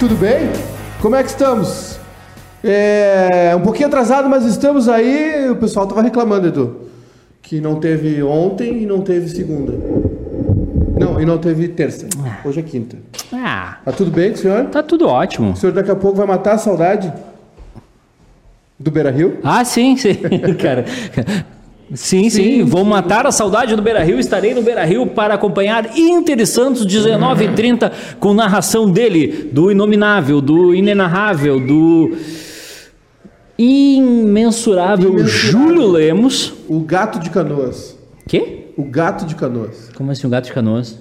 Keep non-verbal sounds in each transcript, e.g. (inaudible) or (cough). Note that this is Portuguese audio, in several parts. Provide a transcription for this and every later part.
tudo bem? Como é que estamos? É, um pouquinho atrasado, mas estamos aí. O pessoal tava reclamando, Edu, que não teve ontem e não teve segunda. Não, e não teve terça. Hoje é quinta. Ah, Tá tudo bem com o senhor? tá tudo ótimo. O senhor daqui a pouco vai matar a saudade do Beira Rio? Ah, sim, sim, (laughs) cara. Sim, sim, Sim, vou matar a saudade do Beira Rio. Estarei no Beira Rio para acompanhar Inter e Santos 19h30 com narração dele, do inominável, do inenarrável, do imensurável, Imensurável. Júlio Lemos. O gato de canoas. Quê? O gato de canoas. Como assim, o gato de canoas?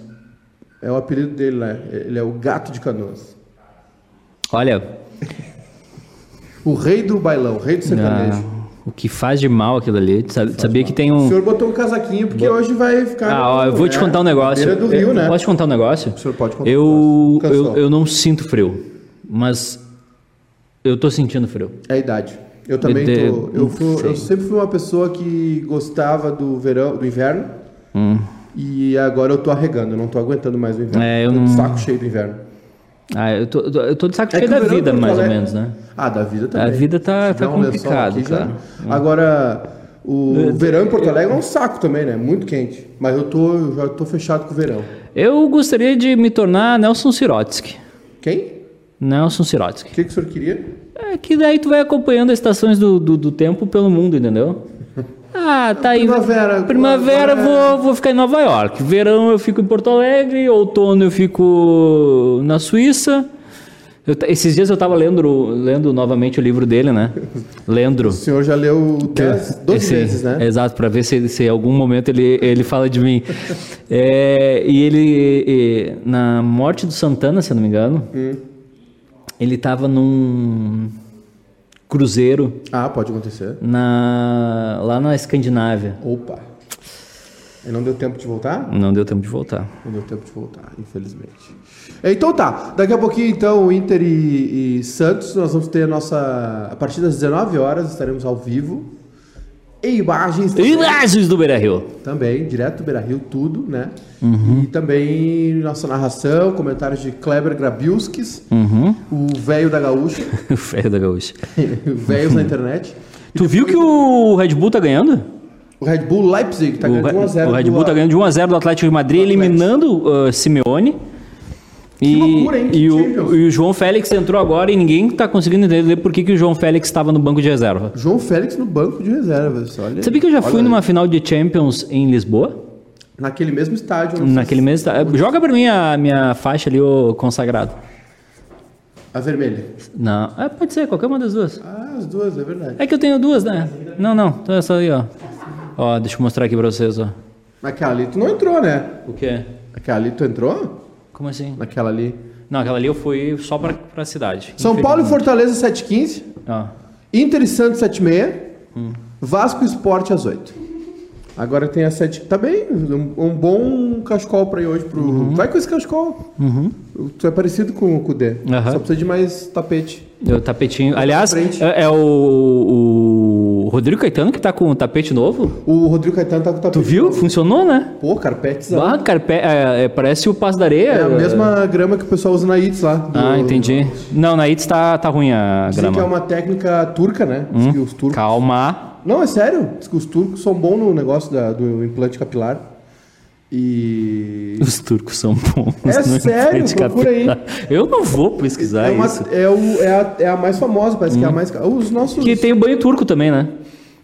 É o apelido dele, né? Ele é o gato de canoas. Olha, O rei do bailão, o rei do sertanejo. O que faz de mal aquilo ali. Sabe- sabia que tem O um. senhor botou um casaquinho porque hoje vai ficar. Ah, ó, eu vou te é, contar um negócio. Beira do Rio, eu, né? Posso te contar um negócio? O senhor pode contar um Eu, negócio. eu, eu não sinto frio, mas eu tô sentindo frio. É a idade. Eu também De- tô. Eu, fui- eu sempre fui uma pessoa que gostava do verão, do inverno. Hum. E agora eu tô arregando, eu não tô aguentando mais o inverno. É, eu tô não- saco cheio do inverno. Ah, eu tô, eu tô de saco É da vida, Porto mais ou menos, né? Ah, da vida também. A vida tá- tá complicado, aqui, já- cara. Agora, o verão em Porto Alegre é um saco também, né? Muito quente. Mas eu tô, eu já tô fechado com o verão. Eu gostaria de me tornar Nelson Sirotsky. Quem? Nelson Sirotsky. O que, que o senhor queria? É que daí tu vai acompanhando as estações do, do, do tempo pelo mundo, entendeu? Ah, tá aí. Primavera, Primavera vou, vou ficar em Nova York. Verão eu fico em Porto Alegre. Outono eu fico na Suíça. Eu esses dias eu tava lendo, lendo novamente o livro dele, né? (laughs) Lendo. O senhor já leu 10, 12 Esse- vezes, né? Exato, para ver se, se em algum momento ele, ele fala de mim. É, e ele, e, na morte do Santana, se eu não me engano, Hum. ele estava num cruzeiro Ah, pode acontecer. na, lá na Escandinávia. Opa. E não deu tempo de voltar? Não deu tempo de voltar. Não deu tempo de voltar, infelizmente. Então tá, daqui a pouquinho então Inter e, e Santos, nós vamos ter a nossa. A partir das 19 horas estaremos ao vivo. Em imagens também, Imagens do Beira Rio. também, direto do Beira Rio, tudo, né? Uhum. E também nossa narração, comentários de Kleber Grabilskis, Uhum. o velho da gaúcha, (laughs) o ferro da gaúcha. (laughs) velhos na internet. Tu viu que o Red Bull tá ganhando? O Red Bull Leipzig tá o, ganhando de 1 a 0 o Red do- Bull tá ganhando de 1 a 0 do Atlético de Madrid, Do eliminando uh, Simeone. E, loucura, hein? E, o, e o João Félix entrou agora e ninguém tá conseguindo entender por que, que o João Félix estava no banco de reserva. João Félix no banco de reservas. Olha, Sabia que eu já fui olha, numa final de Champions em Lisboa? Naquele mesmo estádio. Naquele se- mês. Joga pra mim a minha faixa ali, o consagrado. A vermelha. Não, é, pode ser, qualquer uma das duas. Ah, as duas, é verdade. É que eu tenho duas, né? Não, não, então é só aí, ó. Ó, deixa eu mostrar aqui pra vocês, ó. Naquela ali tu não entrou, né? O quê? Naquela ali tu entrou? Como assim? Naquela ali. Não, aquela ali eu fui só pra, pra cidade. São Paulo e Fortaleza 7h15. Ó. Inter e Santos 7h30. Hum. Vasco e Sport às 8 Agora tem a 7 Tá bem, um, um bom cachecol pra ir hoje pro. Uhum. Vai com esse cachecol. Tu é parecido com o Kudê. Aham. Só precisa de mais tapete. O tapetinho. Aliás, é, é o, o Rodrigo Caetano que tá com o tapete novo. O Rodrigo Caetano tá com o tapete. Tu viu? Funcionou, né? Pô, carpetes. Ah, carpe... é, é, parece o Passo da Areia. É a mesma grama que o pessoal usa na ITS lá. do- Ah, entendi. Não, na ITS tá, tá ruim a Dizem que é grama. uma técnica turca, né? Hum? turcos. Calma. Não, é sério. Diz que os turcos são bons no negócio da- do implante capilar. E. Os turcos são bons. É no sério, procura aí. Eu não vou pesquisar É, uma- isso. é, o- é a, é a mais famosa, parece que é a mais. ca- Os nossos. Que tem o banho turco também, né?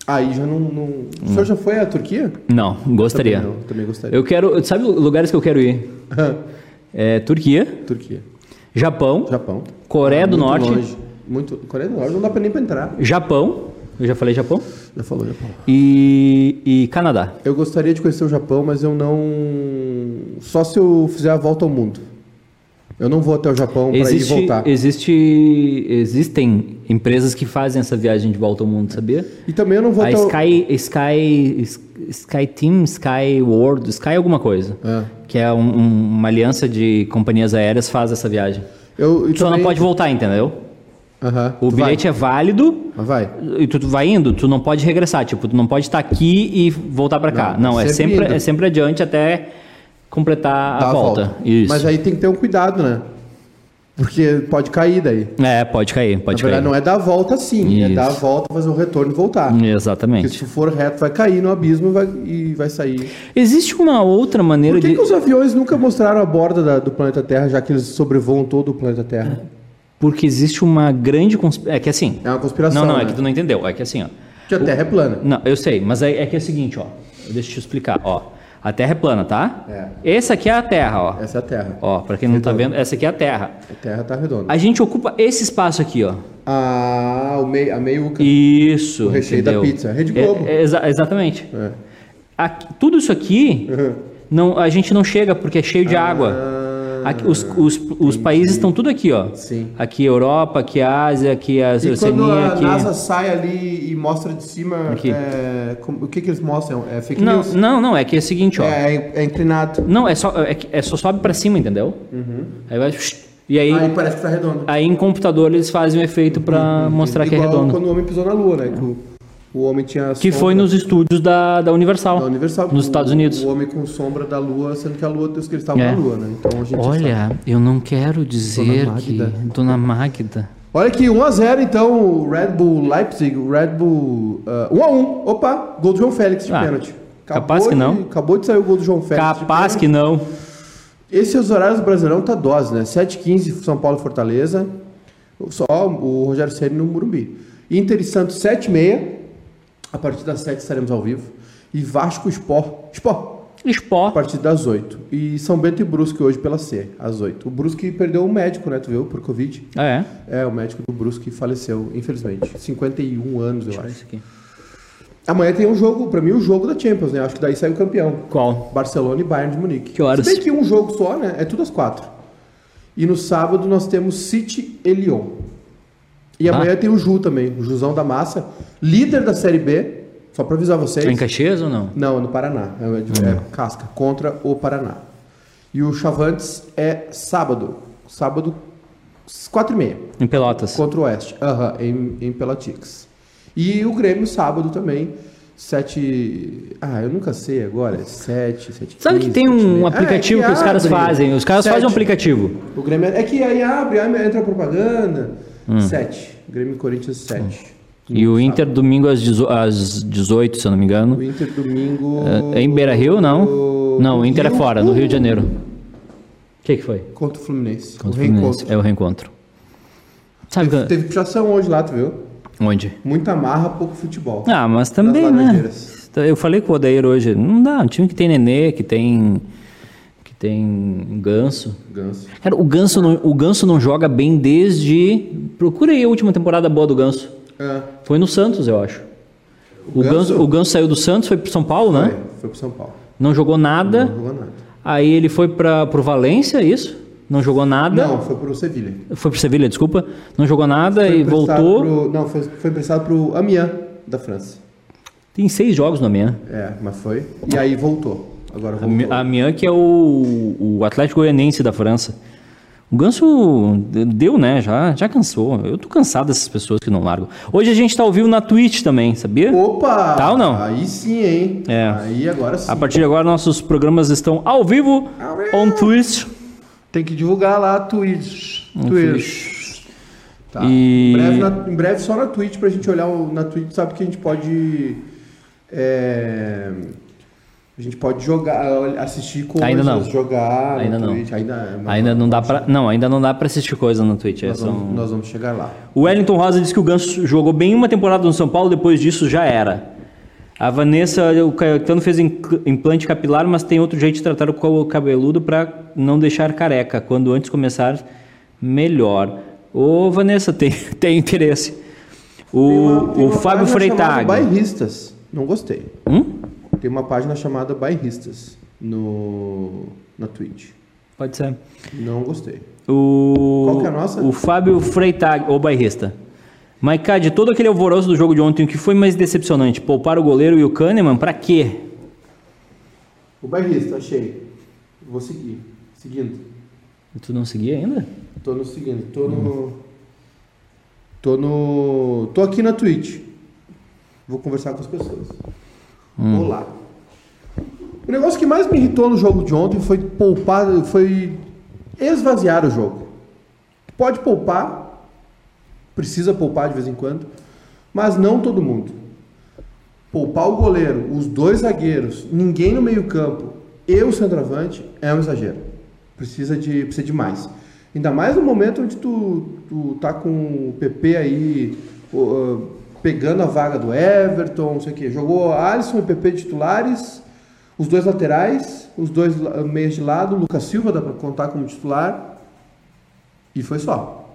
Aí já não. não... O senhor já foi à Turquia? Não, gostaria. Também, não, também gostaria. Eu quero. Sabe lugares que eu quero ir? (laughs) É, Turquia, Turquia. Japão, Japão. Coreia do Muito Norte. longe. Muito. Coreia do Norte não dá pra nem pra entrar. Japão. Eu já falei Japão. Já falou, Japão. E, e Canadá. Eu gostaria de conhecer o Japão, mas eu não. Só se eu fizer a volta ao mundo. Eu não vou até o Japão pra ir e voltar. existe, existem empresas que fazem essa viagem de volta ao mundo, sabia? E também eu não vou A até o... Sky, Sky, Sky Team, Sky World, Sky alguma coisa. É. Que é um- um- uma aliança de companhias aéreas faz essa viagem. Eu, só não pode voltar, entendeu? Aham. O bilhete é válido Vai. Vai. e tu, tu vai indo, tu não pode regressar, tipo, tu não pode estar aqui e voltar pra cá. Não, Não, é sempre indo. é sempre adiante até completar Dá a volta. Isso. Mas aí tem que ter um cuidado, né? Porque pode cair daí. É, pode cair, pode Na verdade, cair. não é dar a volta é Isso. dar a volta, fazer o retorno e voltar. Porque Exatamente. se for reto, vai cair no abismo e vai, e vai sair. Existe uma outra maneira Por que, de. que os aviões nunca mostraram a borda da- do planeta Terra, já que eles sobrevoam todo o planeta Terra? Porque existe uma grande. consp- É que assim. É uma conspiração. Não, não, é né? que tu não entendeu. É que assim, ó. Que a Terra é plana. Não, eu sei, mas é, é que é o seguinte, ó. Deixa eu te explicar, ó. A Terra é plana, tá? É. Essa aqui é a Terra, ó. Essa é a Terra. Ó, pra quem não tá vendo, essa aqui é a Terra. A Terra tá redonda. A gente ocupa esse espaço aqui, ó. Ah, o meio, a meiuca. Isso. O recheio da entendeu? pizza. Rede Globo. É, é exa- exatamente. É. Aqui- tudo isso aqui, Uhum. não, a gente não chega porque é cheio de água. Aqui, os os, os países estão tudo aqui, ó. Sim. Aqui Europa, aqui Ásia, aqui a E quando Oceania, a aqui. NASA sai ali e mostra de cima, Aqui. é, como- o que, que eles mostram? É fake Não, news? não, não, é que é o seguinte, ó. É, é inclinado. Não, é só, é, é só sobe pra cima, entendeu? Aí vai. E aí, Aí parece que tá redondo. aí em computador eles fazem o efeito pra mostrar que é Igual redondo. quando o homem pisou na Lua, né? Que o, homem tinha Que sombra foi nos estúdios da, da Universal. da Universal. Nos o- Estados Unidos. O homem com sombra da Lua, sendo que a Lua, Deus que eles estavam É. na Lua, né? Então a gente sabe. Olha, eu não quero dizer Dona que. Dona Magda. Olha aqui, 1x0 então, o Red Bull Leipzig, o Red Bull. ah, 1x1. Opa, gol do João Félix de Ah, pênalti. capaz que de- não. Acabou de sair o gol do João Félix. Capaz que não. Esses os horários do Brasileirão tá dose, né? 7h15 São Paulo e Fortaleza. Só o Rogério Ceni no Murumbi. Inter e Santos 7h30. A partir das 7 estaremos ao vivo. E Vasco e Sport. Sport. A Sport. partir das 8. E São Bento e Brusque hoje pela C, às 8. O Brusque perdeu um médico, né? Tu viu? Por Covid. Ah, é? É, o médico do Brusque faleceu, infelizmente. 51 anos, eu Deixa eu acho. aqui. Amanhã tem um jogo, pra mim, o jogo da Champions, né? Acho que daí sai o campeão. Qual? Barcelona e Bayern de Munique. Que horas? Se bem que um jogo só, né? É tudo às quatro. E no sábado nós temos City e Lyon. E Ah. amanhã tem o Ju também, o Jusão da Massa, líder da Série B. Só pra avisar vocês. É em Caxias ou não? Não, é no Paraná. É, é casca, contra o Paraná. E o Chavantes é sábado. Sábado, quatro e meia. Em Pelotas. Contra o Oeste. Aham, em, em Pelatix. E o Grêmio sábado também. Sete. Ah, eu nunca sei agora. Sete, sete. Sabe que 15, tem sete e um meia. aplicativo É, que os caras fazem? Os caras fazem um aplicativo. O Grêmio é que aí abre, aí entra a propaganda. Hum. Sete. Grêmio e Corinthians, sete. E o Inter domingo às, às 18, se eu não me engano. O Inter domingo. É em Beira Rio, não? Não, o Inter é Rio- fora, no Rio de Janeiro. O que, que foi? Contra o Fluminense. Contra o Fluminense. reencontro. É o reencontro. Sabe Teve, que... teve puxação hoje lá, tu viu? Onde? Muita marra, pouco futebol. Ah, mas também, né? Eu falei com o Odair hoje. Não dá, um time que tem Nenê, que tem... Tem Ganso. Ganso. Cara, o Ganso não, o Ganso não joga bem desde... Procura aí a última temporada boa do Ganso. É, Foi no Santos, eu acho. O, O Ganso, Ganso- o Ganso saiu do Santos, foi pro São Paulo, né? foi, foi pro São Paulo. Não jogou nada. Não jogou nada. Aí ele foi para pro Valência, isso? Não jogou nada. Não, foi pro Sevilha. Foi pro Sevilha, desculpa. Não jogou nada Foi e voltou. pro- não, foi, foi emprestado pro Amiens, da França. Tem seis jogos no Amiens. É, mas foi. E aí voltou. Agora voltou. Ami- Amiens que é o, o Atlético Goianense da França. O Ganso deu, né? Já, já cansou. Eu tô cansado dessas pessoas que não largam. Hoje a gente tá ao vivo na Twitch também, sabia? Opa! Tá ou não? Aí sim, hein? É. Aí agora sim. A partir de agora nossos programas estão ao vivo vivo. on Twitch. Tem que divulgar lá a Twitch. Twitch. Tá. E- Em, breve, na- em breve só na Twitch pra gente olhar o- na Twitch, sabe que a gente pode. é, a gente pode jogar, assistir coisas, Ainda não. jogar Ainda não. Twitch. Ainda, mas Ainda não dá para, não, ainda não dá para assistir coisa no Twitch. É Nós vamos, um- nós vamos chegar lá. O Wellington Rosa disse que o Ganso jogou bem uma temporada no São Paulo, depois disso já era. A Vanessa, o Caetano fez impl- implante capilar, mas tem outro jeito de tratar o cabeludo para não deixar careca. Quando antes começar, melhor. Ô, Vanessa, tem, (laughs) tem interesse. O, Tem uma- tem o Fábio Freitag. Bairristas. Não gostei. Hum? Tem uma página chamada Bairristas no, na Twitch. Pode ser. Não gostei. O, Qual que é a nossa? O Fábio Freitag, ou bairrista. Maiká, de todo aquele alvoroço do jogo de ontem, o que foi mais decepcionante? Poupar o goleiro e o Kahneman? Pra quê? O bairrista, achei. Vou seguir. Seguindo. Tu não seguia ainda? Tô no seguindo. Tô no. Tô no. Tô aqui na Twitch. Vou conversar com as pessoas. Olá. O negócio que mais me irritou no jogo de ontem foi poupar. Foi esvaziar o jogo. pode poupar, precisa poupar de vez em quando, mas não todo mundo. Poupar o goleiro, os dois zagueiros, ninguém no meio-campo e o centroavante é um exagero. Precisa de, precisa de mais. Ainda mais no momento onde tu, tu tá com o PP aí uh, pegando a vaga do Everton, não sei o quê. Jogou Alisson e PP titulares, os dois laterais, os dois meias de lado, Lucas Silva dá para contar como titular. E foi só.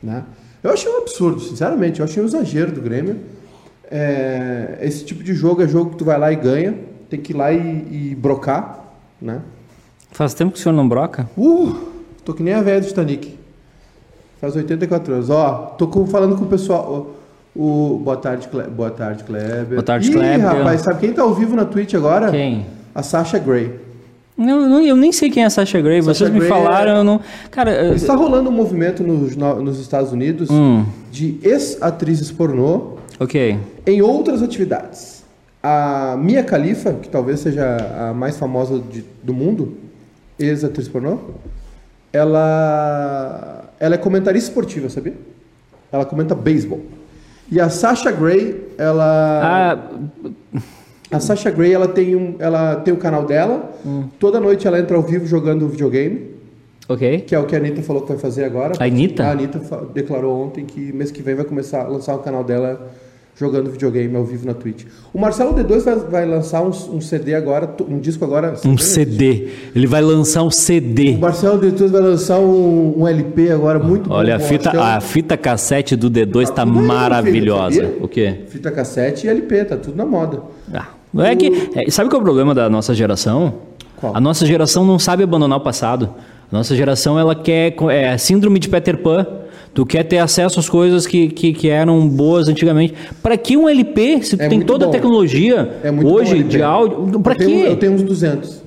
Né? Eu achei um absurdo, sinceramente. Eu achei um exagero do Grêmio. É, esse tipo de jogo é jogo que tu vai lá e ganha. Tem que ir lá e, e brocar. Né? Faz tempo que o senhor não broca? Uh, tô que nem a velha do Titanic. Faz 84 anos. Ó, tô com- falando com o pessoal. O- boa tarde, Cle, boa tarde, Kleber. Boa tarde, Ih, Kleber. rapaz, sabe quem tá ao vivo na Twitch agora? Quem? A Sasha Grey. Eu, não- eu nem sei quem é a Sasha Grey. Sasha Vocês me Grey falaram, é- eu não. Cara, Está rolando um movimento nos, no- nos Estados Unidos Hum. de ex-atrizes pornô ok. em outras atividades. A Mia Khalifa, que talvez seja a mais famosa de- do mundo, ex-atriz pornô, ela, ela é comentarista esportiva, sabia? Ela comenta beisebol. E a Sasha Grey, ela... Ah, A Sasha Grey, ela tem, um, ela tem o canal dela. Toda noite ela entra ao vivo jogando videogame, ok. que é o que a Anitta falou que vai fazer agora. A Anitta? A Anitta declarou ontem que mês que vem vai começar a lançar o canal dela jogando videogame ao vivo na Twitch. O Marcelo D2 vai, vai lançar um, um CD agora, um disco agora. Um CD. Ele vai lançar um CD. O Marcelo D2 vai lançar um, um LP agora muito bom. Olha, a fita, a fita cassete do D2 tá, Tá tudo aí, maravilhosa. filho, o quê? Fita cassete e LP, tá tudo na moda. Ah, é que, é, sabe qual é o problema da nossa geração? Qual? A nossa geração não sabe abandonar o passado. A nossa geração ela quer é síndrome de Peter Pan. Tu quer ter acesso às coisas que, que, que eram boas antigamente. Para que um LP, se tu É tem toda a bom. tecnologia É hoje de áudio, para eu tenho, quê? eu tenho uns 200.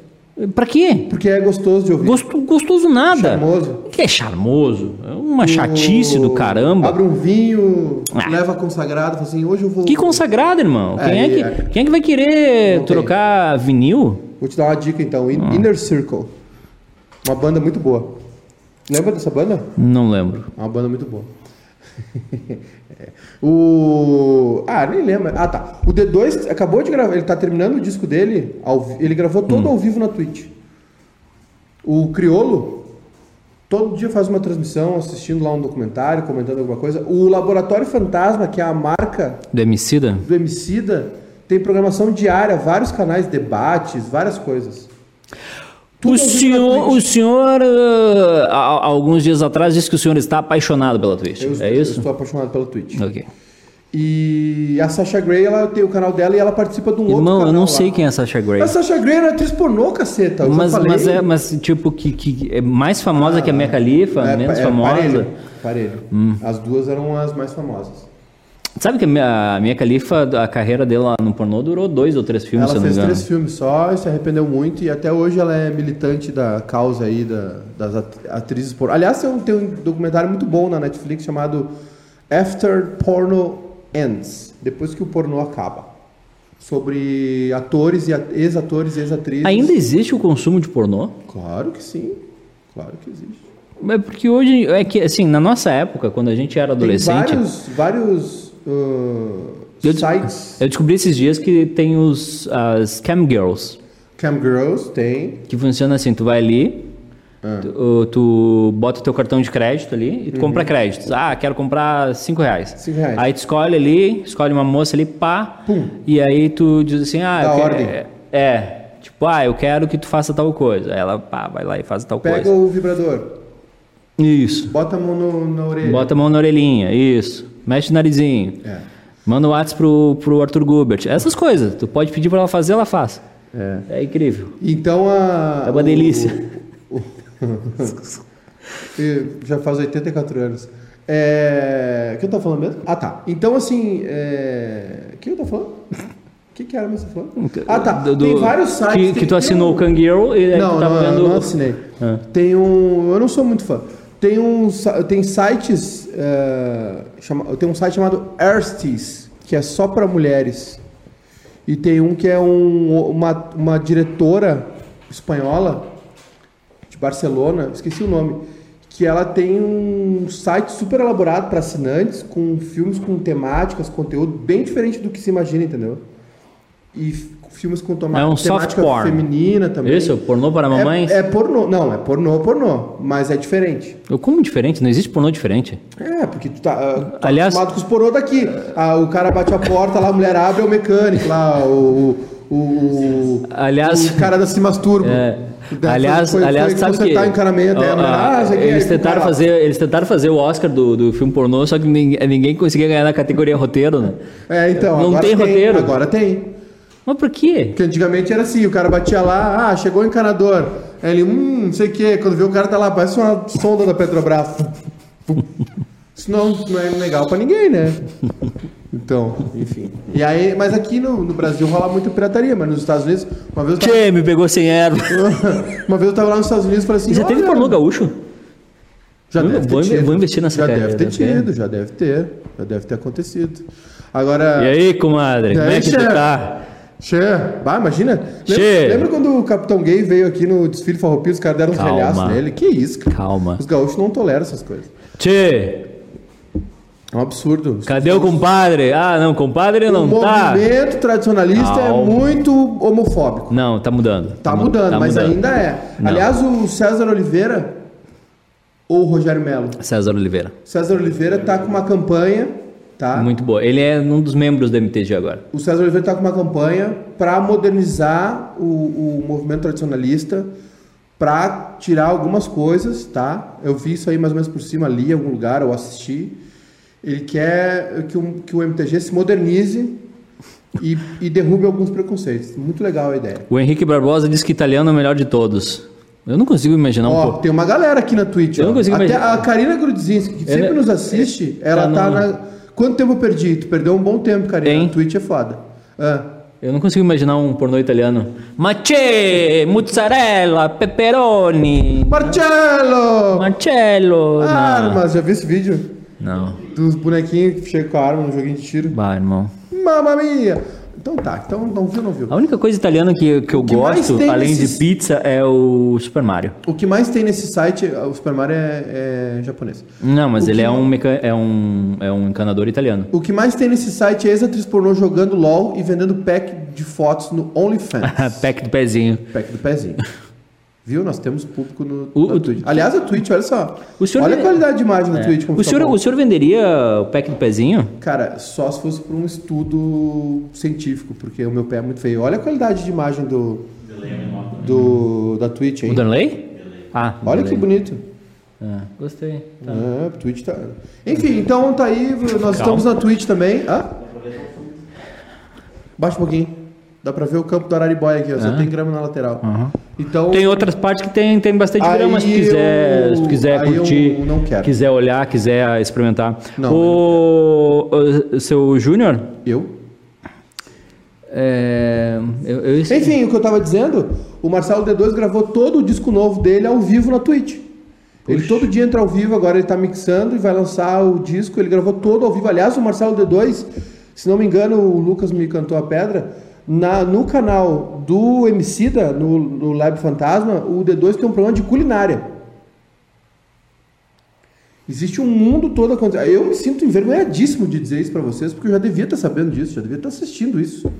Para quê? Porque é gostoso de ouvir. Gosto, gostoso nada. Charmoso. Que é charmoso? É uma chatice do caramba. Abre um vinho, Ah. leva consagrado, fala assim, hoje eu vou... Que consagrado, irmão. É, quem, é que, é. quem é que vai querer Não tem. trocar vinil? Vou te dar uma dica então, Ah. In- Inner Circle. Uma banda muito boa. Lembra dessa banda? Não lembro. É uma banda muito boa. (laughs) É. O. Ah, nem lembro. Ah, tá. O D2 acabou de gravar, ele tá terminando o disco dele, ao ele gravou Hum. todo ao vivo na Twitch. O Criolo, todo dia faz uma transmissão, assistindo lá um documentário, comentando alguma coisa. O Laboratório Fantasma, que é a marca Do Emicida? do Emicida, tem programação diária, vários canais, debates, várias coisas. O vivo na senhor, o senhor ah, há, há alguns dias atrás, disse que o senhor está apaixonado pela Twitch. Eu, é eu isso? estou apaixonado pela Twitch. Ok. E a Sasha Grey, ela tem o canal dela e ela participa de um outro Irmão, canal eu não lá. sei quem é a Sasha Grey. A Sasha Grey era atriz pornô, caceta. Mas, mas, é, mas tipo, que, que é mais famosa que a Mia Khalifa, É, menos é, famosa. Hum. Parelho. parelho. As duas eram as mais famosas. Sabe que a Mia, a Mia Khalifa, a carreira dela no pornô durou dois ou três filmes, se ela me fez três filmes só e se arrependeu muito. E até hoje ela é militante da causa aí da- das at- atrizes pornô. Aliás, tem um, um documentário muito bom na Netflix chamado After Porno Ends. Depois que o pornô acaba. Sobre atores e at- ex-atores e ex-atrizes. Ainda existe o consumo de pornô? Claro que sim. Claro que existe. É porque hoje, é que assim, na nossa época, quando a gente era adolescente, Tem vários, vários uh, Eu sites. eu descobri esses dias que tem os as cam girls, Cam Girls tem. que funciona assim, tu vai ali, Ah. tu, tu bota o teu cartão de crédito ali e tu compra créditos. Ah, quero comprar 5 reais. Uhum. Cinco reais. Aí tu escolhe ali, escolhe uma moça ali, pá, Pum. e aí tu diz assim, ah, Dá eu quero- ordem. é, é, tipo, ah, eu quero que tu faça tal coisa. Aí ela, pá, vai lá e faz tal Pega coisa. o vibrador. Isso. Bota a mão no- na orelha. Bota a mão na orelhinha, isso. Mexe o narizinho. É. Manda o WhatsApp pro, pro Arthur Gubert. Essas coisas. Tu pode pedir pra ela fazer, ela faz. É. É incrível. Então a. É uma o- delícia. o- E (laughs) Já faz 84 anos. É... O que eu tava falando mesmo? Ah, tá. Então, assim. É... O que eu tava falando? O que, que era mesmo tá falando? Ah, tá. Do- tem vários sites. Que, que tu assinou um- o Kangaroo e Não, tava não, vendo. não assinei. Ah. Tem um. Eu não sou muito fã. Tem um, tem sites. eh, chama, tem um site chamado Erstes, que é só para mulheres. E tem um que é um, uma, uma diretora espanhola de Barcelona, esqueci o nome, que ela tem um site super elaborado para assinantes, com filmes com temáticas, conteúdo bem diferente do que se imagina, entendeu? E filmes com toma- É um soft temática feminina também. Isso, pornô para mamães? É, é pornô, não, é pornô, pornô, mas é diferente. Eu como diferente? Não existe pornô diferente. É, porque tu tá, ah, tá Aliás- acostumado com os pornô daqui. Ah, o cara bate a porta, lá a mulher abre, é o mecânico, lá o... o, o Aliás- o cara da se masturba. É. Aliás, foi- aliás foi sabe que o encanamento, ó, ah, você quer- eles tentaram fazer, eles tentaram fazer o Oscar do, do filme pornô, só que ninguém, ninguém conseguia ganhar na categoria roteiro, né? É, então, Não agora tem roteiro. Agora tem. Mas por quê? Porque antigamente era assim, o cara batia lá, ah, chegou o encanador. Aí ele, hum, não sei o quê. Quando vê o cara tá lá, parece uma sonda da Petrobras. (laughs) Isso não, não é legal pra ninguém, né? Então, enfim. E aí, mas aqui no, no Brasil rola muita pirataria, mas nos Estados Unidos, uma vez eu tava, Tchê, me pegou sem erva. (laughs) uma vez eu tava lá nos Estados Unidos e falei assim, Já teve pornô gaúcho? Já Vou- deve ter vou- tido. vou investir nessa Já carreira, deve ter né? tido, já deve ter. Já deve ter acontecido. Agora. E aí, comadre, como é que tu chefe? tá? Che, bah, imagina. Lembra, Che. lembra quando o Capitão Gay veio aqui no desfile farroupilha, os caras deram uns relhaços nele? Que isso, cara. Calma. Os gaúchos não toleram essas coisas. Tchê, É um absurdo. cadê o compadre? Ah, não, compadre O não tá. movimento tradicionalista é Calma. muito homofóbico. Não, tá mudando. Tá mu- mudando, tá mas mudando. ainda é. Não. Aliás, o César Oliveira ou o Rogério Melo? César Oliveira. César Oliveira tá com uma campanha, tá? Muito boa. Ele é um dos membros do MTG agora. O César Oliveira está com uma campanha para modernizar o, o movimento tradicionalista, para tirar algumas coisas, tá? Eu vi isso aí mais ou menos por cima, ali em algum lugar, ou assisti. Ele quer que o, que o MTG se modernize e, e derrube alguns preconceitos. Muito legal a ideia. O Henrique Barbosa disse que italiano é o melhor de todos. Eu não consigo imaginar um Ó, pouco. tem uma galera aqui na Twitch. Eu ó. não consigo Até imaginar. a Karina Grudzinski, que sempre Ela- nos assiste, ela tá tá no- na. Quanto tempo eu perdi? Tu perdeu um bom tempo, Karina. Hein? A Twitch é foda. Ah. Eu não consigo imaginar um pornô italiano. Maché, mozzarella, pepperoni, Marcello! Marcello. Armas, já viu esse vídeo? Não. Dos bonequinhos que chegam com a arma no joguinho de tiro. Bah, irmão. Mamma mia! Então tá, então não viu, não viu. A única coisa italiana que, que eu que gosto, além nesses- de pizza, é o Super Mario. O que mais tem nesse site, o Super Mario é, é japonês. Não, mas O ele é um, meca... é, um, é um encanador italiano. O que mais tem nesse site é ex-atriz pornô jogando LOL e vendendo pack de fotos no OnlyFans. (laughs) Pack do pezinho. pack do pezinho. (laughs) Viu? Nós temos público no, O- na o- Twitch. Aliás, a Twitch, olha só. Olha a vende- qualidade de imagem da É. Twitch. O senhor, o senhor venderia o pack do pezinho? Cara, só se fosse por um estudo científico, porque o meu pé é muito feio. Olha a qualidade de imagem do, do da Twitch, hein? O Danley? Ah, Olha que bonito. Ah, gostei. Tá. É, a Twitch tá. Enfim, então tá aí, nós estamos na Twitch também. Hã? Baixa um pouquinho. Dá pra ver o campo do Araribóia aqui, ó. Só Ah. tem grama na lateral. Aham. Então. Tem outras partes que tem, tem bastante grama, se quiser, eu- se quiser curtir, não quero. quiser olhar, quiser experimentar. Não, o, o seu Júnior, Eu? é, eu, eu- Enfim, o que eu tava dizendo, o Marcelo D2 gravou todo o disco novo dele ao vivo na Twitch. Ele todo dia entra ao vivo, agora ele tá mixando e vai lançar o disco. Ele gravou todo ao vivo. Aliás, o Marcelo D2, se não me engano, o Lucas me cantou a pedra. Na, no canal do Emicida, no, no Lab Fantasma, o D2 tem um programa de culinária. Existe um mundo todo acontecendo. Eu me sinto envergonhadíssimo de dizer isso pra vocês, porque eu já devia estar sabendo disso, já devia estar assistindo isso.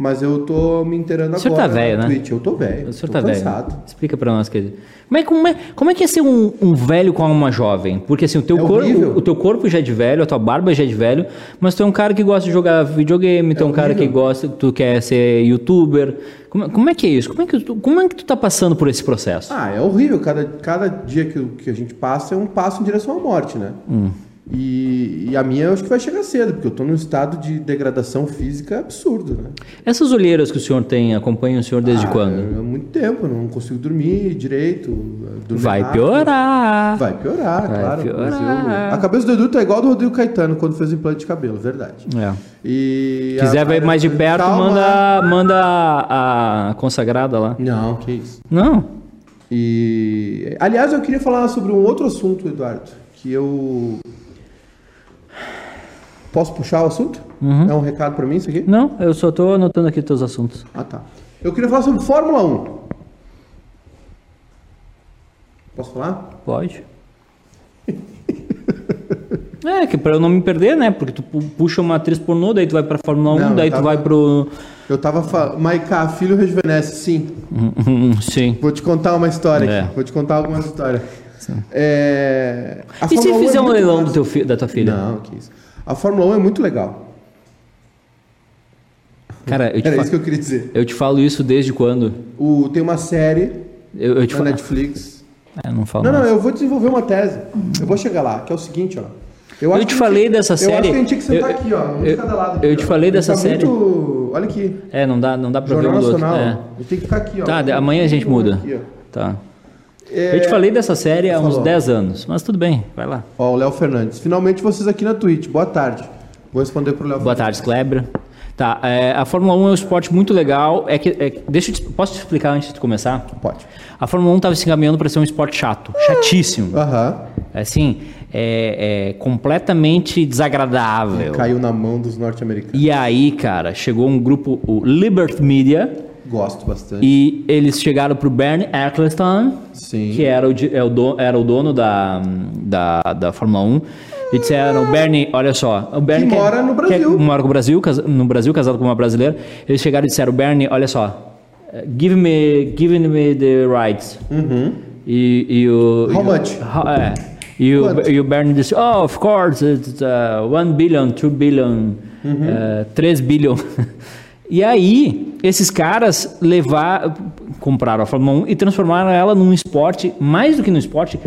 Mas eu tô me inteirando O senhor agora tá velho, né? Twitch. Eu tô velho. o senhor tô tá velho. cansado. Explica pra nós, quer dizer. Como é, como, é, como é que é ser um, um velho com uma jovem? Porque assim, o teu, É corpo, horrível. o teu corpo já é de velho, a tua barba já é de velho, mas tu é um cara que gosta de jogar videogame, tu é um cara que gosta, tu quer ser youtuber. Como, como é que é isso? Como é que, tu, como é que tu tá passando por esse processo? Ah, é horrível. Cada, cada dia que, que a gente passa é um passo em direção à morte, né? Hum. E, e a minha eu acho que vai chegar cedo, porque eu tô num estado de degradação física absurdo, né? Essas olheiras que o senhor tem acompanham o senhor desde Ah, quando? Há muito tempo, não consigo dormir direito. dormir Vai rápido. piorar. Vai piorar, Vai claro. piorar. eu- A cabeça do Edu tá igual a do Rodrigo Caetano quando fez o implante de cabelo, verdade. É. E Quiser ver mais de perto, Calma. manda, manda a, a consagrada lá. Não, que isso. Não. E aliás, eu queria falar sobre um outro assunto, Eduardo, que eu posso puxar o assunto? É um recado pra mim isso aqui? Não, eu só tô anotando aqui teus assuntos. Ah, tá. Eu queria falar sobre Fórmula 1. Posso falar? Pode. (laughs) É, que pra eu não me perder, né? Porque tu pu- puxa uma atriz pornô, daí tu vai pra Fórmula 1, Não, daí tu tava- vai pro. Eu tava falando. Maiká, filho rejuvenesce, sim. Sim. Vou te contar uma história É. aqui. Vou te contar algumas histórias. É... E se Fórmula 1 é fizer um muito leilão do teu fi- da tua filha? Não, que isso. A Fórmula 1 é muito legal. Cara, eu te, Era fa- isso que eu queria dizer. eu te falo isso desde quando? O... Tem uma série Eu, eu te na falo. Netflix. É, não falo Não, não, mais. eu vou desenvolver uma tese. Eu vou chegar lá, que é o seguinte, ó. Eu acho te falei gente- dessa Eu série- acho que a gente tinha que sentar eu- aqui, ó. Um eu- de cada lado. aqui, eu te ó. falei dessa tá série- Muito... Olha aqui. É, não dá, não dá pra Jornal ver um do outro. É. Eu tenho que ficar aqui, ó. Tá, amanhã a gente muda. Aqui. Tá. É, Eu te falei dessa série há uns Falou. 10 anos, mas tudo bem, vai lá. Ó, o Léo Fernandes. Finalmente vocês aqui na Twitch. Boa tarde. Vou responder pro Léo Boa tarde, Kleber. Tá, é, a Fórmula 1 é um esporte muito legal. É que, é deixa eu te, posso te explicar antes de começar? Pode. A Fórmula 1 estava se encaminhando para ser um esporte chato, chatíssimo. Aham. Assim, é, é completamente desagradável. Caiu na mão dos norte-americanos. E aí, cara, chegou um grupo, o Liberty Media, Gosto bastante. e eles chegaram pro Bernie Eccleston, Sim. que era o, é o do- era o dono da, da, da Fórmula 1. E disseram, Bernie, olha só, o Bernie Que mora no Brasil. mora no Brasil, no Brasil, casado com uma brasileira. Eles chegaram e disseram, Bernie, olha só, give me, give me the rights. E, e o How e o- much? How- é. E o, e o Bernie disse, oh, of course, it's uh, 1 billion, 2 billion, uh, 3 billion. (laughs) e aí, esses caras levar, compraram a Fórmula 1 e transformaram ela num esporte, mais do que num esporte,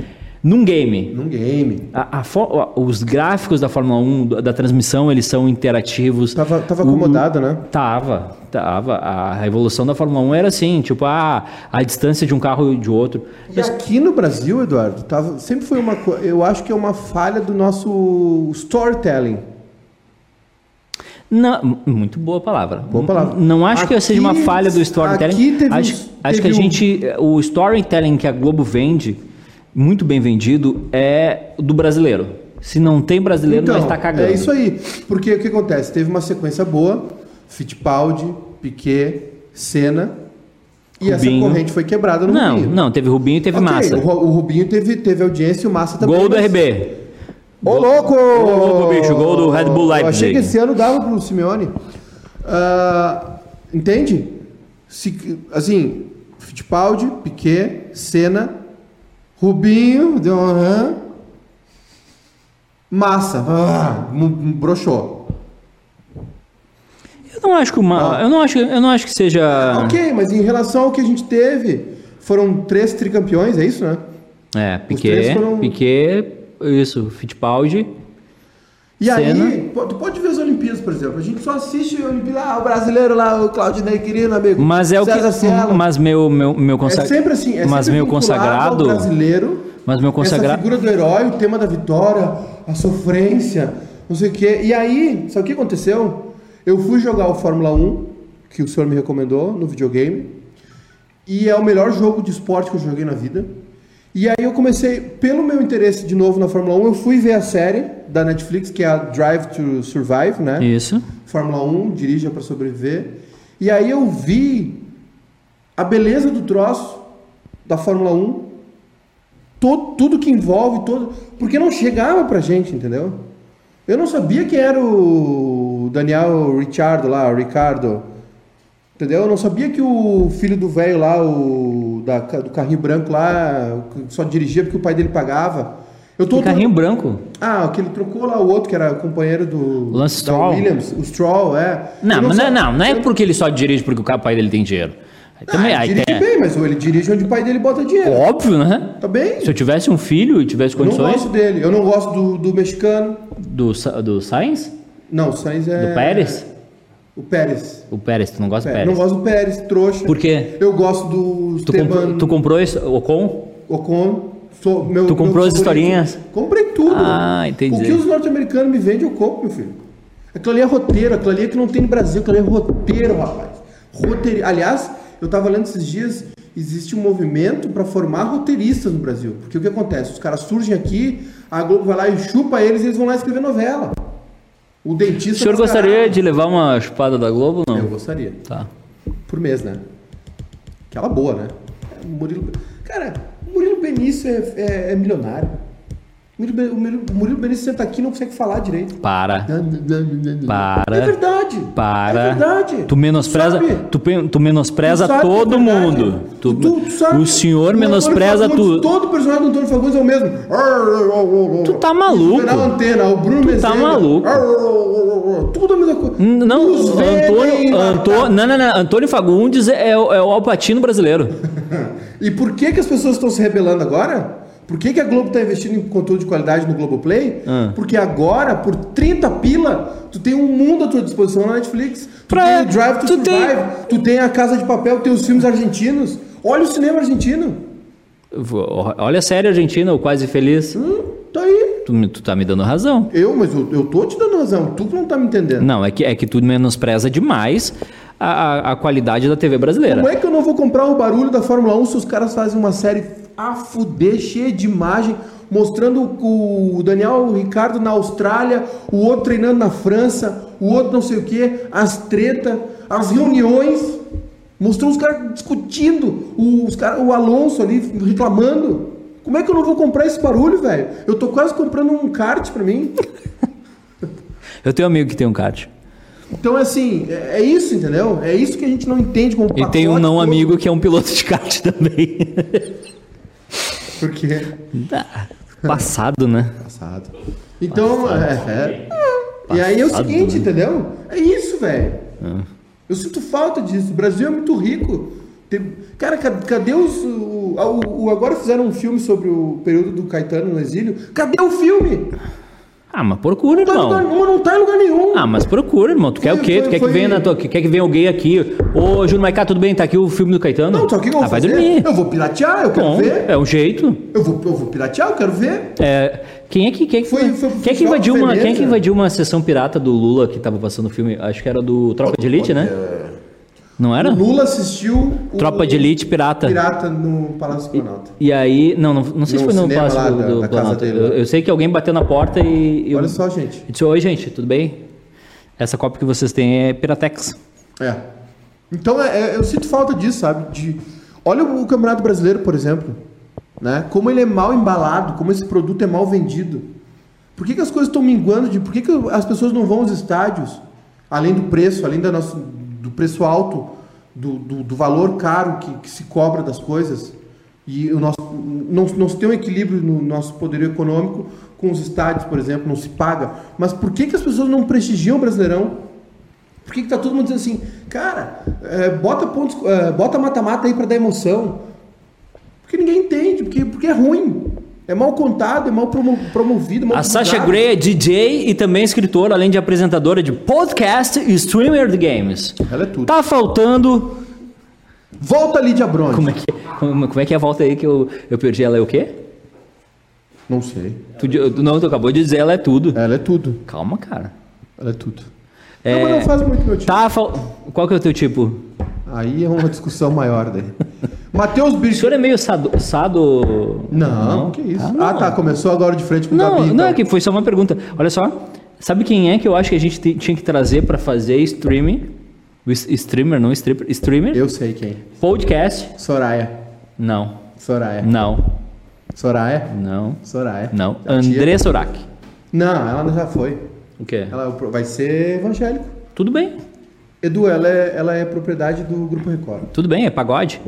num game. Num game. A- a os gráficos da Fórmula 1, da, da transmissão, eles são interativos. Tava, tava O- acomodado, né? Tava, tava. A evolução da Fórmula 1 era assim, tipo, a, a distância de um carro e de outro. E aqui no Brasil, Eduardo, tava, sempre foi uma coisa. Eu acho que é uma falha do nosso storytelling. Não, muito boa palavra. Boa palavra. N- Não acho que Aqui- seja uma falha do storytelling. aqui teve acho, uns- acho que a um- gente. O storytelling que a Globo vende, muito bem vendido, é do brasileiro. Se não tem brasileiro, nós está cagando. É isso aí. Porque o que acontece? Teve uma sequência boa: Fittipaldi, Piquet, Senna. E essa Rubinho. corrente foi quebrada no Não, Rubinho. não, teve Rubinho e teve Ok, Massa. O, o Rubinho teve, teve audiência e o Massa também. Gol do RB. Ô, louco! Ô, louco, bicho, gol do Red Bull Eu achei Leipzig. que esse ano dava pro Simeone. Ah, entende? Se, assim, Fittipaldi, Piquet, Senna, Rubinho, deu um aham. Massa, ah, m- broxou. Eu não acho que uma, eu não acho, eu não acho que seja. Ok, mas em relação ao que a gente teve, foram três tricampeões, é isso, né? É, Piquet, foram- Piquet, isso, Fittipaldi. E Senna. aí, tu pode ver as Olimpíadas, por exemplo. A gente só assiste a Olimpíada, ah, o brasileiro lá, o Claudinei querido, amigo. Mas é o que, César Cielo. mas meu meu meu consa- É sempre assim, é mas sempre meu consagrado, brasileiro. mas meu Essa consagrado, figura do herói, o tema da vitória, a sofrência, não sei o quê. E aí, sabe o que aconteceu? Eu fui jogar o Fórmula 1, que o senhor me recomendou, no videogame. E é o melhor jogo de esporte que eu joguei na vida. E aí eu comecei, pelo meu interesse de novo na Fórmula 1, eu fui ver a série da Netflix, que é a Drive to Survive, né? isso. Fórmula 1, dirija para sobreviver. E aí eu vi a beleza do troço da Fórmula 1, todo, tudo que envolve, todo, porque não chegava pra gente, entendeu? Eu não sabia quem era o Daniel Ricciardo lá, o Ricardo. Entendeu? Eu não sabia que o filho do velho lá, o da, do carrinho branco lá, só dirigia porque o pai dele pagava. Eu tô, carrinho branco. ah, que ele trocou lá o outro, que era companheiro do Lance Stroll. Williams, o Stroll, é. Não, não, sa- não, não é porque ele só dirige porque o pai dele tem dinheiro. Também, Ah, aí dirige bem, mas ele dirige onde o pai dele bota dinheiro. óbvio, né? Tá bem? Se eu tivesse um filho e tivesse Eu não condições gosto dele. Eu não gosto do, do mexicano. do do Sainz, Não, o Sainz é... do Pérez, O Pérez. o Pérez, tu não gosta do Pérez. Pérez? Não gosto do Pérez, trouxa. Por quê? Eu gosto do Tu, comprou, Esteban tu comprou esse Ocon? Ocon. Sou meu, Tu comprou as historinhas? Comprei tudo. Ah, entendi. O que os norte-americanos me vendem, eu compro, meu filho. Aquilo ali é roteiro, aquilo ali é que não tem no Brasil, aquilo ali é roteiro, rapaz. Roteiro. Aliás, eu tava lendo esses dias, existe um movimento para formar roteiristas no Brasil. Porque o que acontece? Os caras surgem aqui, a Globo vai lá e chupa eles e eles vão lá escrever novela. O dentista. O senhor gostaria de levar uma chupada da Globo ou Eu não? gostaria. Tá. Por mês, né? Aquela boa, né? O Murilo... Cara, o Murilo Benício é, é- é milionário. O Murilo- o Benício senta aqui e não consegue falar direito. Para. Para. É verdade. Para. É verdade. Tu menospreza, tu, tu menospreza Tu sabe todo é mundo. Tu- Tu- tu sabe- o senhor o menospreza tudo. Todo personagem do Antônio Fagundes é o mesmo. Tu tá maluco. Na antena, o Bruno Tu tá Mezenga. maluco. Tudo a mesma coisa. Não, Antônio. Antônio, não, não, não, Antônio Fagundes é, o- é o Alpatino brasileiro. (laughs) E por que, que as pessoas estão se rebelando agora? Por que, que a Globo está investindo em conteúdo de qualidade no Globoplay? Ah. Porque agora, por 30 pila, tu tem um mundo à tua disposição na Netflix. Tu Pra- tem o Drive to tu tem- Survive, tu tem a Casa de Papel, tem os filmes argentinos. Olha o cinema argentino. Olha a série argentina, o Quase Feliz. Hum, tá aí. Tu, tu tá me dando razão. Eu, mas eu, eu tô te dando razão. Tu que não tá me entendendo. Não, é que, é que tu menospreza demais a, a, a qualidade da TV brasileira. Como é que eu não vou comprar o barulho da Fórmula 1 se os caras fazem uma série a fuder, cheia de imagem, mostrando o Daniel Ricardo na Austrália, o outro treinando na França, o outro não sei o que, as tretas, as reuniões, mostrou os caras discutindo, o- os cara, o Alonso ali reclamando. Como é que eu não vou comprar esse barulho, velho? Eu tô quase comprando um kart pra mim. (laughs) Eu tenho um amigo que tem um kart. Então, assim, é é isso, entendeu? É isso que a gente não entende como E tem um não todo. amigo que é um piloto de kart (laughs) também. Por quê? Ah, Passado, né? Passado. Então, é, é. E aí é o Passado, seguinte, né? entendeu? É isso, velho. Eu sinto falta disso. O Brasil é muito rico. Tem- Cara, ca- cadê os. O, o- o- agora fizeram um filme sobre o período do Caetano no exílio. Cadê o filme? Ah, mas procura, Não tá lugar, irmão. uma não tá em lugar nenhum. Ah, mas procura, irmão. Tu quer Foi- o quê? Tu foi- quer que foi- venha na tua. Quer que venha alguém aqui? Ô, Júnior Maicá, tudo bem? Tá aqui o filme do Caetano? Não, que eu vou ah, vai dormir. Eu vou piratear, eu quero Bom, ver. é um jeito. Eu, vou, eu vou piratear, eu quero ver. É, quem é que quem é que, Foi- foi quem é que invadiu uma quem é que invadiu uma sessão pirata do Lula que tava passando o filme? Acho que era do Tropa de Elite, né? Não era? O Lula assistiu o Tropa de Elite pirata. Pirata no Palácio do Planalto. E aí, não, não, não sei se No foi no Palácio lá do, do da Planalto. Eu, eu sei que alguém bateu na porta e eu Olha só, gente. disse, oi gente, tudo bem? Essa copa que vocês têm é Piratex. É. Então é- é- eu sinto falta disso, sabe? De, olha o, o Campeonato Brasileiro, por exemplo. Né? Como ele é mal embalado, como esse produto é mal vendido. Por que, que as coisas estão minguando? De, por que, que as pessoas não vão aos estádios? Além do preço, além da nossa, do preço alto, do, do, do valor caro que, que se cobra das coisas. E o nosso, não, não se tem um equilíbrio no nosso poder econômico com os estádios, por exemplo, não se paga. Mas por que, que as pessoas não prestigiam o Brasileirão? Por que, que tá todo mundo dizendo assim, cara, é, bota pontos, é, bota mata-mata aí para dar emoção? Porque ninguém entende, porque, porque é ruim. É mal contado, é mal promo- promovido, mal A Sasha. Grey é DJ e também escritora, além de apresentadora de podcast e streamer de games. Ela é tudo. Tá faltando. Volta Lídia Bronze. Como é que, como, como é, que é a volta aí que eu, eu perdi? Ela é o quê? Não sei. Tu, não, tu acabou de dizer, ela é tudo. Ela é tudo. Calma, cara. Ela é tudo. É, Não, mas não faz muito meu tipo. Tá fal... Qual que é o teu tipo? Aí é uma discussão maior daí. Matheus O Birch. senhor é meio sado. sado... Não, que isso. Ah, Ah, não. tá. Começou agora de frente com o Não, Gabi. não então. é que foi só uma pergunta. Olha só, sabe quem é que eu acho que a gente te- tinha que trazer pra fazer streaming? O streamer, não stripper, streamer? Eu sei quem. Podcast? Soraya. Não, Soraya. não, Soraya? não, Soraya. não. André Sorak. Não, ela já foi. O quê? Ela vai ser evangélico. Tudo bem, Edu, ela é, ela é propriedade do Grupo Record. tudo bem, é pagode.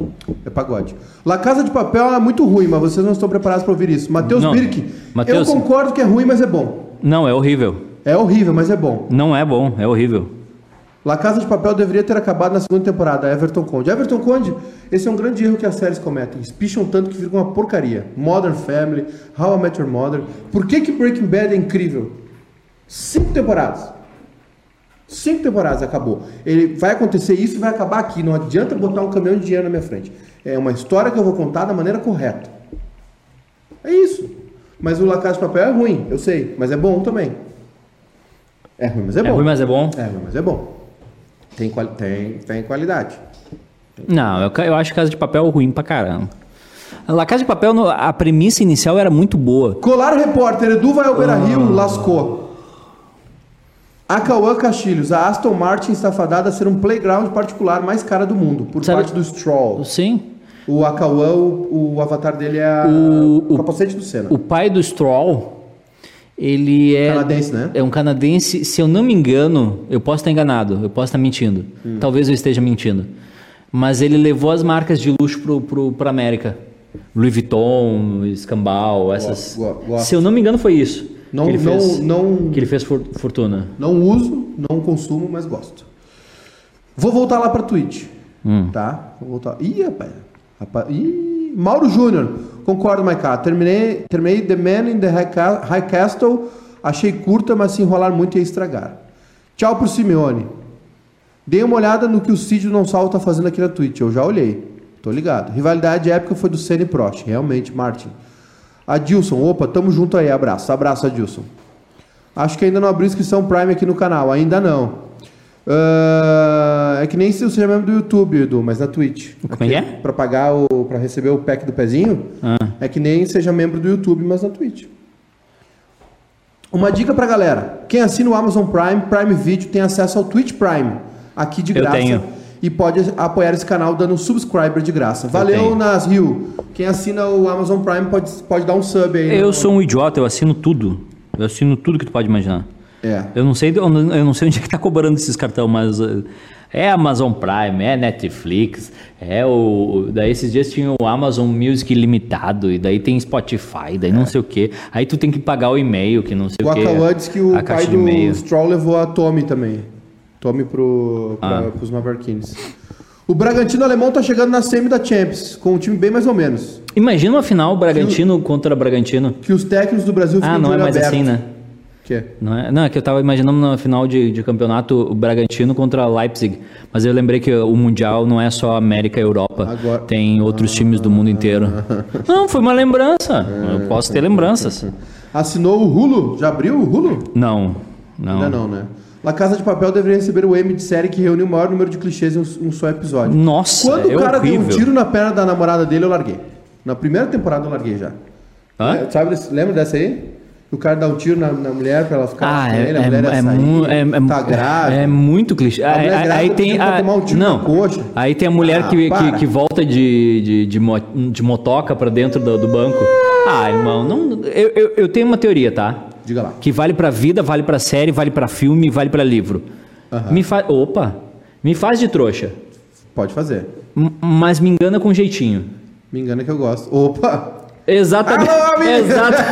É pagode. La Casa de Papel é muito ruim, mas vocês não estão preparados para ouvir isso. Matheus. Birk, Matheus- eu concordo que é ruim, mas é bom. Não, é horrível. É horrível, mas é bom. Não é bom, é horrível. La Casa de Papel deveria ter acabado na segunda temporada, Everton Conde. Everton Conde, esse é um grande erro que as séries cometem. Espicham tanto que fica uma porcaria. Modern Family, How I Met Your Mother. Por que, que Breaking Bad é incrível? Cinco temporadas. Cinco temporadas acabou. Ele vai acontecer isso e vai acabar aqui. Não adianta botar um caminhão de dinheiro na minha frente. É uma história que eu vou contar da maneira correta. É isso. Mas o La Casa de Papel é ruim, eu sei, mas é bom também. É ruim, mas é É bom. ruim, mas é bom. É, mas é bom. Tem, quali- tem, tem qualidade. Não, eu, eu acho Casa de Papel ruim pra caramba. La Casa de Papel, a premissa inicial era muito boa. Colar repórter, Edu vai ao Beira Rio, lascou. Acauã Castilhos, a Aston Martin está fadada a ser um playground particular mais cara do mundo, por Sabe- parte do Stroll. Sim. O Acauã, o, o avatar dele é a- O- o, capacete do Senna. O pai do Stroll Ele é. Canadense, né? É um canadense, se eu não me engano, eu posso estar enganado, eu posso estar mentindo. Hum. Talvez eu esteja mentindo. Mas ele levou as marcas de luxo pro, pro, pra América. Louis Vuitton, Escambau, essas. Se eu não me engano, foi isso. Não- que ele não- fez, não- Que ele fez for- fortuna. Não uso, não consumo, mas gosto. Vou voltar lá pra Twitch. Hum. Tá? Vou voltar. Ih, rapaz. rapaz. Ih, Mauro Júnior. Concordo, Maiká. Terminei, terminei The Man in the High Castle. Achei curta, mas se enrolar muito ia estragar. Tchau pro Simeone. Dei uma olhada no que o Cid Não Salvo tá fazendo aqui na Twitch. Eu já olhei. Tô ligado. Rivalidade épica foi do Senna e Prost. Realmente, Martin. Adilson, opa, tamo junto aí. Abraço. Abraço, Adilson. Acho que ainda não abriu inscrição Prime aqui no canal. Ainda não. Ah, é que nem se você é membro do YouTube, Edu, mas na Twitch. Como é que é? Pra pagar o. pra receber o pack do pezinho, Ah. é que nem seja membro do YouTube, mas na Twitch. Uma dica pra galera. Quem assina o Amazon Prime, Prime Video, tem acesso ao Twitch Prime. Aqui de Eu graça. tenho. E pode apoiar esse canal dando um subscriber de graça. Valeu, tenho. Nas Rio. Quem assina o Amazon Prime pode, pode dar um sub aí. Eu no- sou um idiota, eu assino tudo. Eu assino tudo que tu pode imaginar. É. Eu não sei, eu não, sei onde é que tá cobrando esses cartão, mas uh, é Amazon Prime, é Netflix, é o. Daí esses dias tinha o Amazon Music limitado, e daí tem Spotify, daí não sei o que. Aí tu tem que pagar o e-mail, que não sei O o que. Akawan disse que o pai do. Stroll levou a Tommy também. Tommy pro, pra, Ah. pros Mavericks. O Bragantino alemão tá chegando na semi da Champions, com um time bem mais ou menos. Imagina uma final Bragantino contra Bragantino. Que os técnicos do Brasil Ah, ficam não de é mais aberto. assim, né? Que? Não é, não, é que eu tava imaginando na final de, de campeonato o Bragantino contra Leipzig. Mas eu lembrei que o Mundial não é só América e Europa. Agora- Tem outros times do mundo inteiro. (laughs) Não, foi uma lembrança. Eu posso ter lembranças. Assinou o Hulu? Já abriu o Hulu? Não, não. Ainda não, né? La Casa de Papel deveria receber o M de série que reúne o maior número de clichês em um, um só episódio. Nossa, Quando é o cara horrível. deu um tiro na perna da namorada dele, eu larguei. Na primeira temporada eu larguei já. Hã? É, Sabe, lembra dessa aí? O cara dá um tiro na, na mulher pra ela ficar Ah, com é, ele, a é, mulher é, sair, mu- é, é, tá grávida. é muito clichê. A mulher Aí, aí- tem a, tomar um tiro não, coxa. aí tem a mulher Ah, que, que, que volta de, de, de, de motoca pra dentro do, do banco. Ah, irmão, não, eu, eu, eu tenho uma teoria, tá? Diga lá. Que vale pra vida, vale pra série, vale pra filme, vale pra livro. Me faz, opa, me faz de trouxa, Pode fazer. M- mas me engana com jeitinho. Me engana que eu gosto. Opa! Exatamente. Alô, exata-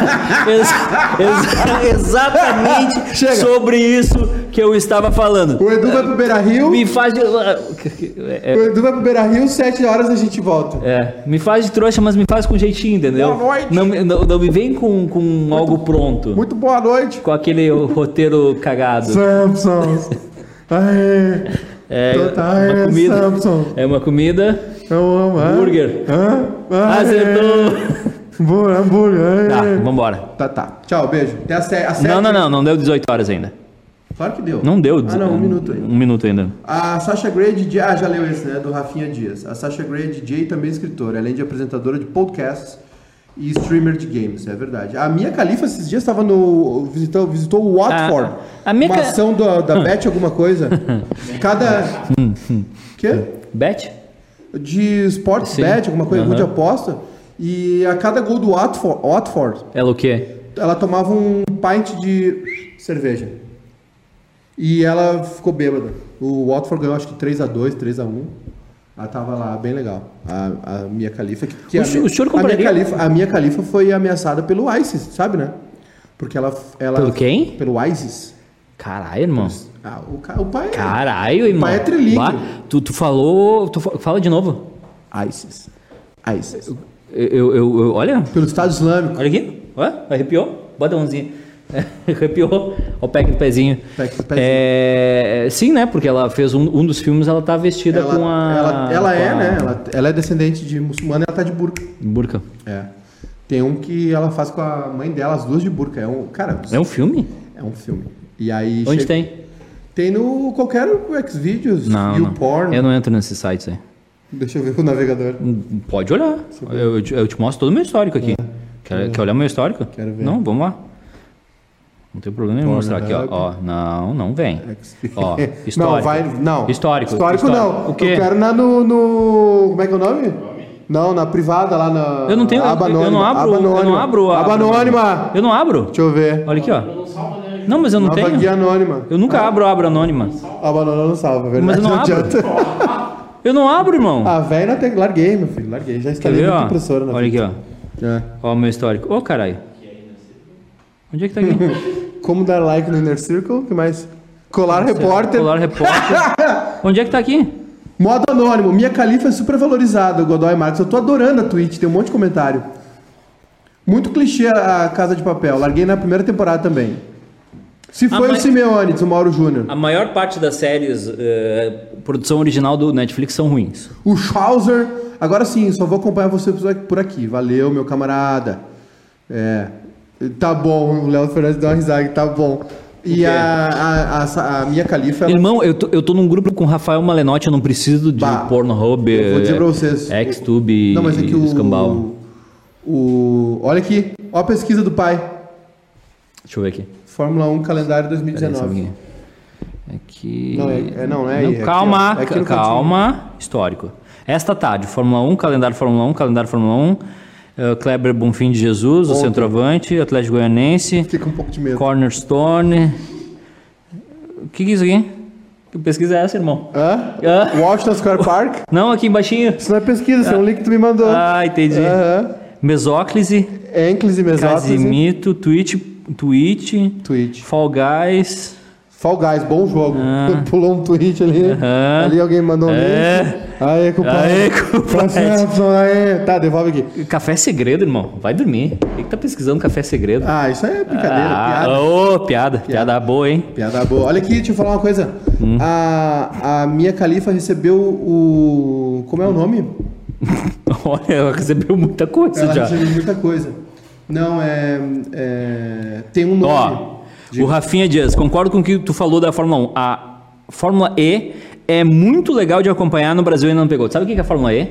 exa- exa- exatamente (laughs) Chega. sobre isso que eu estava falando. O Edu vai pro Beira Rio. Me faz de. É, O Edu vai pro Beira Rio, 7 horas a gente volta. é, me faz de trouxa, mas me faz com jeitinho, entendeu? Boa noite. Não, me- não, não me vem com, com algo pronto. Muito boa noite. Com aquele roteiro cagado. Samsons. (laughs) Aê. É Então tá, uma é, comida. É uma comida. Eu amo. hã? Hambúrguer. Hã? Acertou. Hambúrguer, hambúrguer. Tá, aê. vambora. Tá, tá. Tchau, beijo. Tem a, sé a série. Não, não, não, não deu 18 horas ainda. Claro que deu. Não deu. Ah, não, um minuto ainda. Um minuto ainda. A Sasha Grey DJ, ah, já leu esse, né? Do Rafinha Dias. A Sasha Grey DJ e também escritora, além de apresentadora de podcasts e streamer de games, é verdade. A Mia Khalifa esses dias estava no. visitou, visitou o Watford. A- a Mia uma Ca- ação da, da Bet alguma coisa. (laughs) Cada. Quê? Bet? De sports Sim. bet, alguma coisa, Aham. de aposta. E a cada gol do Watford, Watford, Ela o quê? ela tomava um pint de cerveja. E ela ficou bêbada. O Watford ganhou acho que 3x2, 3x1. Ela tava lá, bem legal. A, a Mia Khalifa. Que, que O a, senhor- o senhor a Mia compraria- Khalifa, a Mia Khalifa foi ameaçada pelo ISIS, sabe, né? Porque ela... ela Pelo quem? Pelo ISIS. Caralho, irmão. Ah, o, o pai é... Caralho, irmão. pai é trilingue. Bah, tu, tu falou. Tu fa- fala de novo. ISIS. ISIS. Eu, eu, eu- olha. Pelo Estado Islâmico. Olha aqui. Ó, arrepiou. Bota a mãozinha. (laughs) arrepiou. O pack do pezinho. Pack do pezinho. É, sim, né? Porque ela fez um, um dos filmes, ela tá vestida Ela, com a. ela, ela é, com a né? Ela, ela é descendente de muçulmana e ela tá de burca. Burca. É. Tem um que ela faz com a mãe dela, as duas de burca. É um. Cara, É um filme? é um filme. E aí. Onde chega- tem? Tem no qualquer Xvideos, Não, não. YouPorn. Eu não entro nesses sites aí. Deixa eu ver o navegador. Pode olhar. Eu, eu te- eu mostro todo o meu histórico aqui. Quer, quer olhar meu histórico? Quero ver. Não, vamos lá. Não tem problema em mostrar aqui, ó. Ó. Não, não vem. Ó, histórico. (laughs) Não, vai. Não. Histórico. Histórico, não. O quê? Eu quero na, no, no. Como é que é o nome? Não, na privada lá na. Eu não tenho. Aba eu, eu anônima, não abro. aba Eu anônima. não abro. a Aba anônima. Eu não abro. Deixa eu ver. Olha aqui, ó. Não, mas eu não Nova tenho. guia anônima. Eu nunca abro aba anônima. Aba anônima não salva, é verdade. Mas eu não abro. adianta. (laughs) Eu não abro, irmão. Ah, velho, não tem. Larguei, meu filho. Larguei. Já instalei muita ó? impressora na Olha aqui, vida. ó. É. Ó o meu histórico. Ô, caralho. Onde é que tá aqui? (laughs) Como dar like no Inner Circle? O que mais? Colar repórter. Colar repórter. (laughs) Onde é que tá aqui? Modo anônimo. Minha Califa é super valorizada, Godoy Marques. Eu tô adorando a Twitch, tem um monte de comentário. Muito clichê a Casa de Papel. Larguei na primeira temporada também. Se foi o Simeone, o Mauro Júnior. A maior parte das séries, eh, produção original do Netflix, são ruins. O Schauser. Agora sim, só vou acompanhar você por aqui. Valeu, meu camarada. É. Tá bom, o Léo Fernandes deu uma risada, tá bom. E a, a, a, a Mia Califa. ela- Irmão, eu tô, eu tô num grupo com o Rafael Malenotti, eu não preciso de Bah, Pornhub, eu vou dizer pra eh, vocês. Xtube Não, mas é que o. Escambau. O. Olha aqui, ó a pesquisa do pai. Deixa eu ver aqui. Fórmula 1 calendário Peraí, só um 2019. pouquinho. Aqui. Não, é- é- não, não é aí, é calma. É aqui no calma. Histórico. Esta tarde, Fórmula 1, calendário Fórmula 1, calendário Fórmula 1. eh, Kleber Bonfim de Jesus, o Ontem. centroavante, Atlético Goianense, Fica um pouco de medo. Cornerstone. O que, que é isso aqui? Que pesquisa é essa, irmão? Hã? Washington Square Park? (laughs) Não, aqui embaixinho. Isso não é pesquisa, isso é um link que tu me mandou. Ah, entendi. Aham. Mesóclise, Encles e Mesóclise. Casimito, Twitch, Twitch, Twitch. Fall Guys. Fall Guys, bom jogo. Ah. (laughs) Pulou um tweet ali. Aham. Ali alguém mandou um É. link. Aê, compadre. Aê, compadre. Tá, devolve aqui. Café segredo, irmão. Vai dormir. Quem que tá pesquisando café segredo? Ah, isso aí é brincadeira, Ah, piada. Ô, piada. Piada boa, hein? Piada boa. Olha aqui, deixa eu falar uma coisa. Hum. A, a Mia Califa recebeu o... Como é o nome? (laughs) Olha, ela recebeu muita coisa Ela já. recebeu muita coisa. Não, é... é tem um nome. Ó, o Rafinha Dias, concordo com o que tu falou da Fórmula 1. A Fórmula E é muito legal de acompanhar no Brasil e ainda não pegou. Sabe o que é a Fórmula E?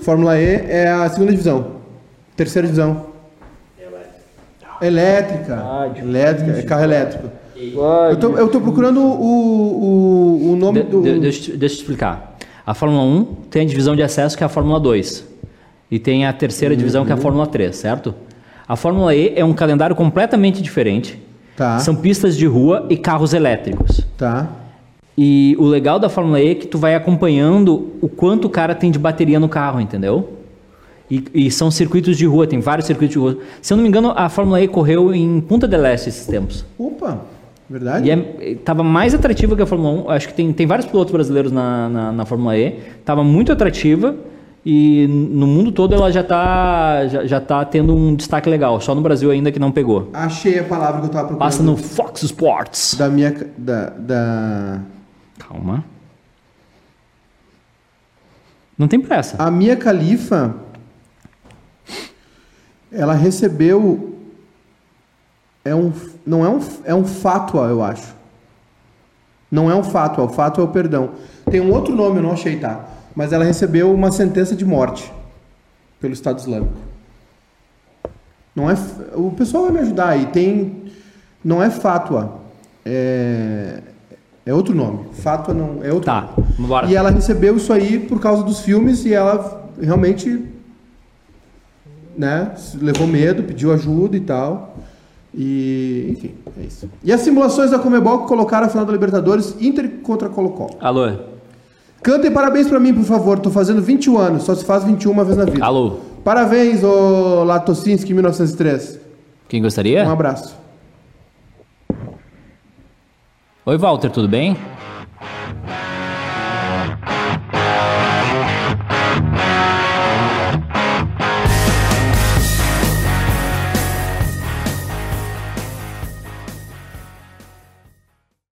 Fórmula E é a segunda divisão. Terceira divisão. Elétrica. Ah, Elétrica, é carro elétrico. Eu tô, eu tô procurando o, o, o nome De- do. de- deixa, deixa eu te explicar. A Fórmula 1 tem a divisão de acesso que é a Fórmula 2. E tem a terceira divisão que é a Fórmula 3, certo? A Fórmula E é um calendário completamente diferente. Tá. São pistas de rua e carros elétricos. Tá. E o legal da Fórmula E é que tu vai acompanhando o quanto o cara tem de bateria no carro, entendeu? E, e são circuitos de rua, tem vários circuitos de rua. Se eu não me engano, a Fórmula E correu em Punta del Este esses tempos. Opa, verdade? E é, tava mais atrativa que a Fórmula 1. Acho que tem, tem vários pilotos brasileiros na, na, na Fórmula E. Tava muito atrativa e no mundo todo ela já tá, já, já tá tendo um destaque legal. Só no Brasil ainda que não pegou. Achei a palavra que eu tava procurando. Passa no Fox Sports. Da minha. Da. da... Calma. Não tem pressa. A Mia Califa. Ela recebeu. É um, não é um, é um fátua, eu acho. Não é um fátua, o fátua é o perdão. Tem um outro nome, eu não achei, tá? Mas ela recebeu uma sentença de morte pelo Estado Islâmico. Não é, o pessoal vai me ajudar aí. Tem, não é fátua, é, é outro nome. Fátua não é outro. Tá, nome. bora. E ela recebeu isso aí por causa dos filmes e ela realmente né, levou medo, pediu ajuda e tal. E, enfim, é isso. E as simulações da Comebol que colocaram a final da Libertadores, Inter contra Colo-Colo. Alô? Cantem parabéns pra mim, por favor. Tô fazendo 21 anos, só se faz 21 uma vez na vida. Alô? Parabéns, ô Latocinski 1903. Quem gostaria? Um abraço. Oi, Walter, tudo bem?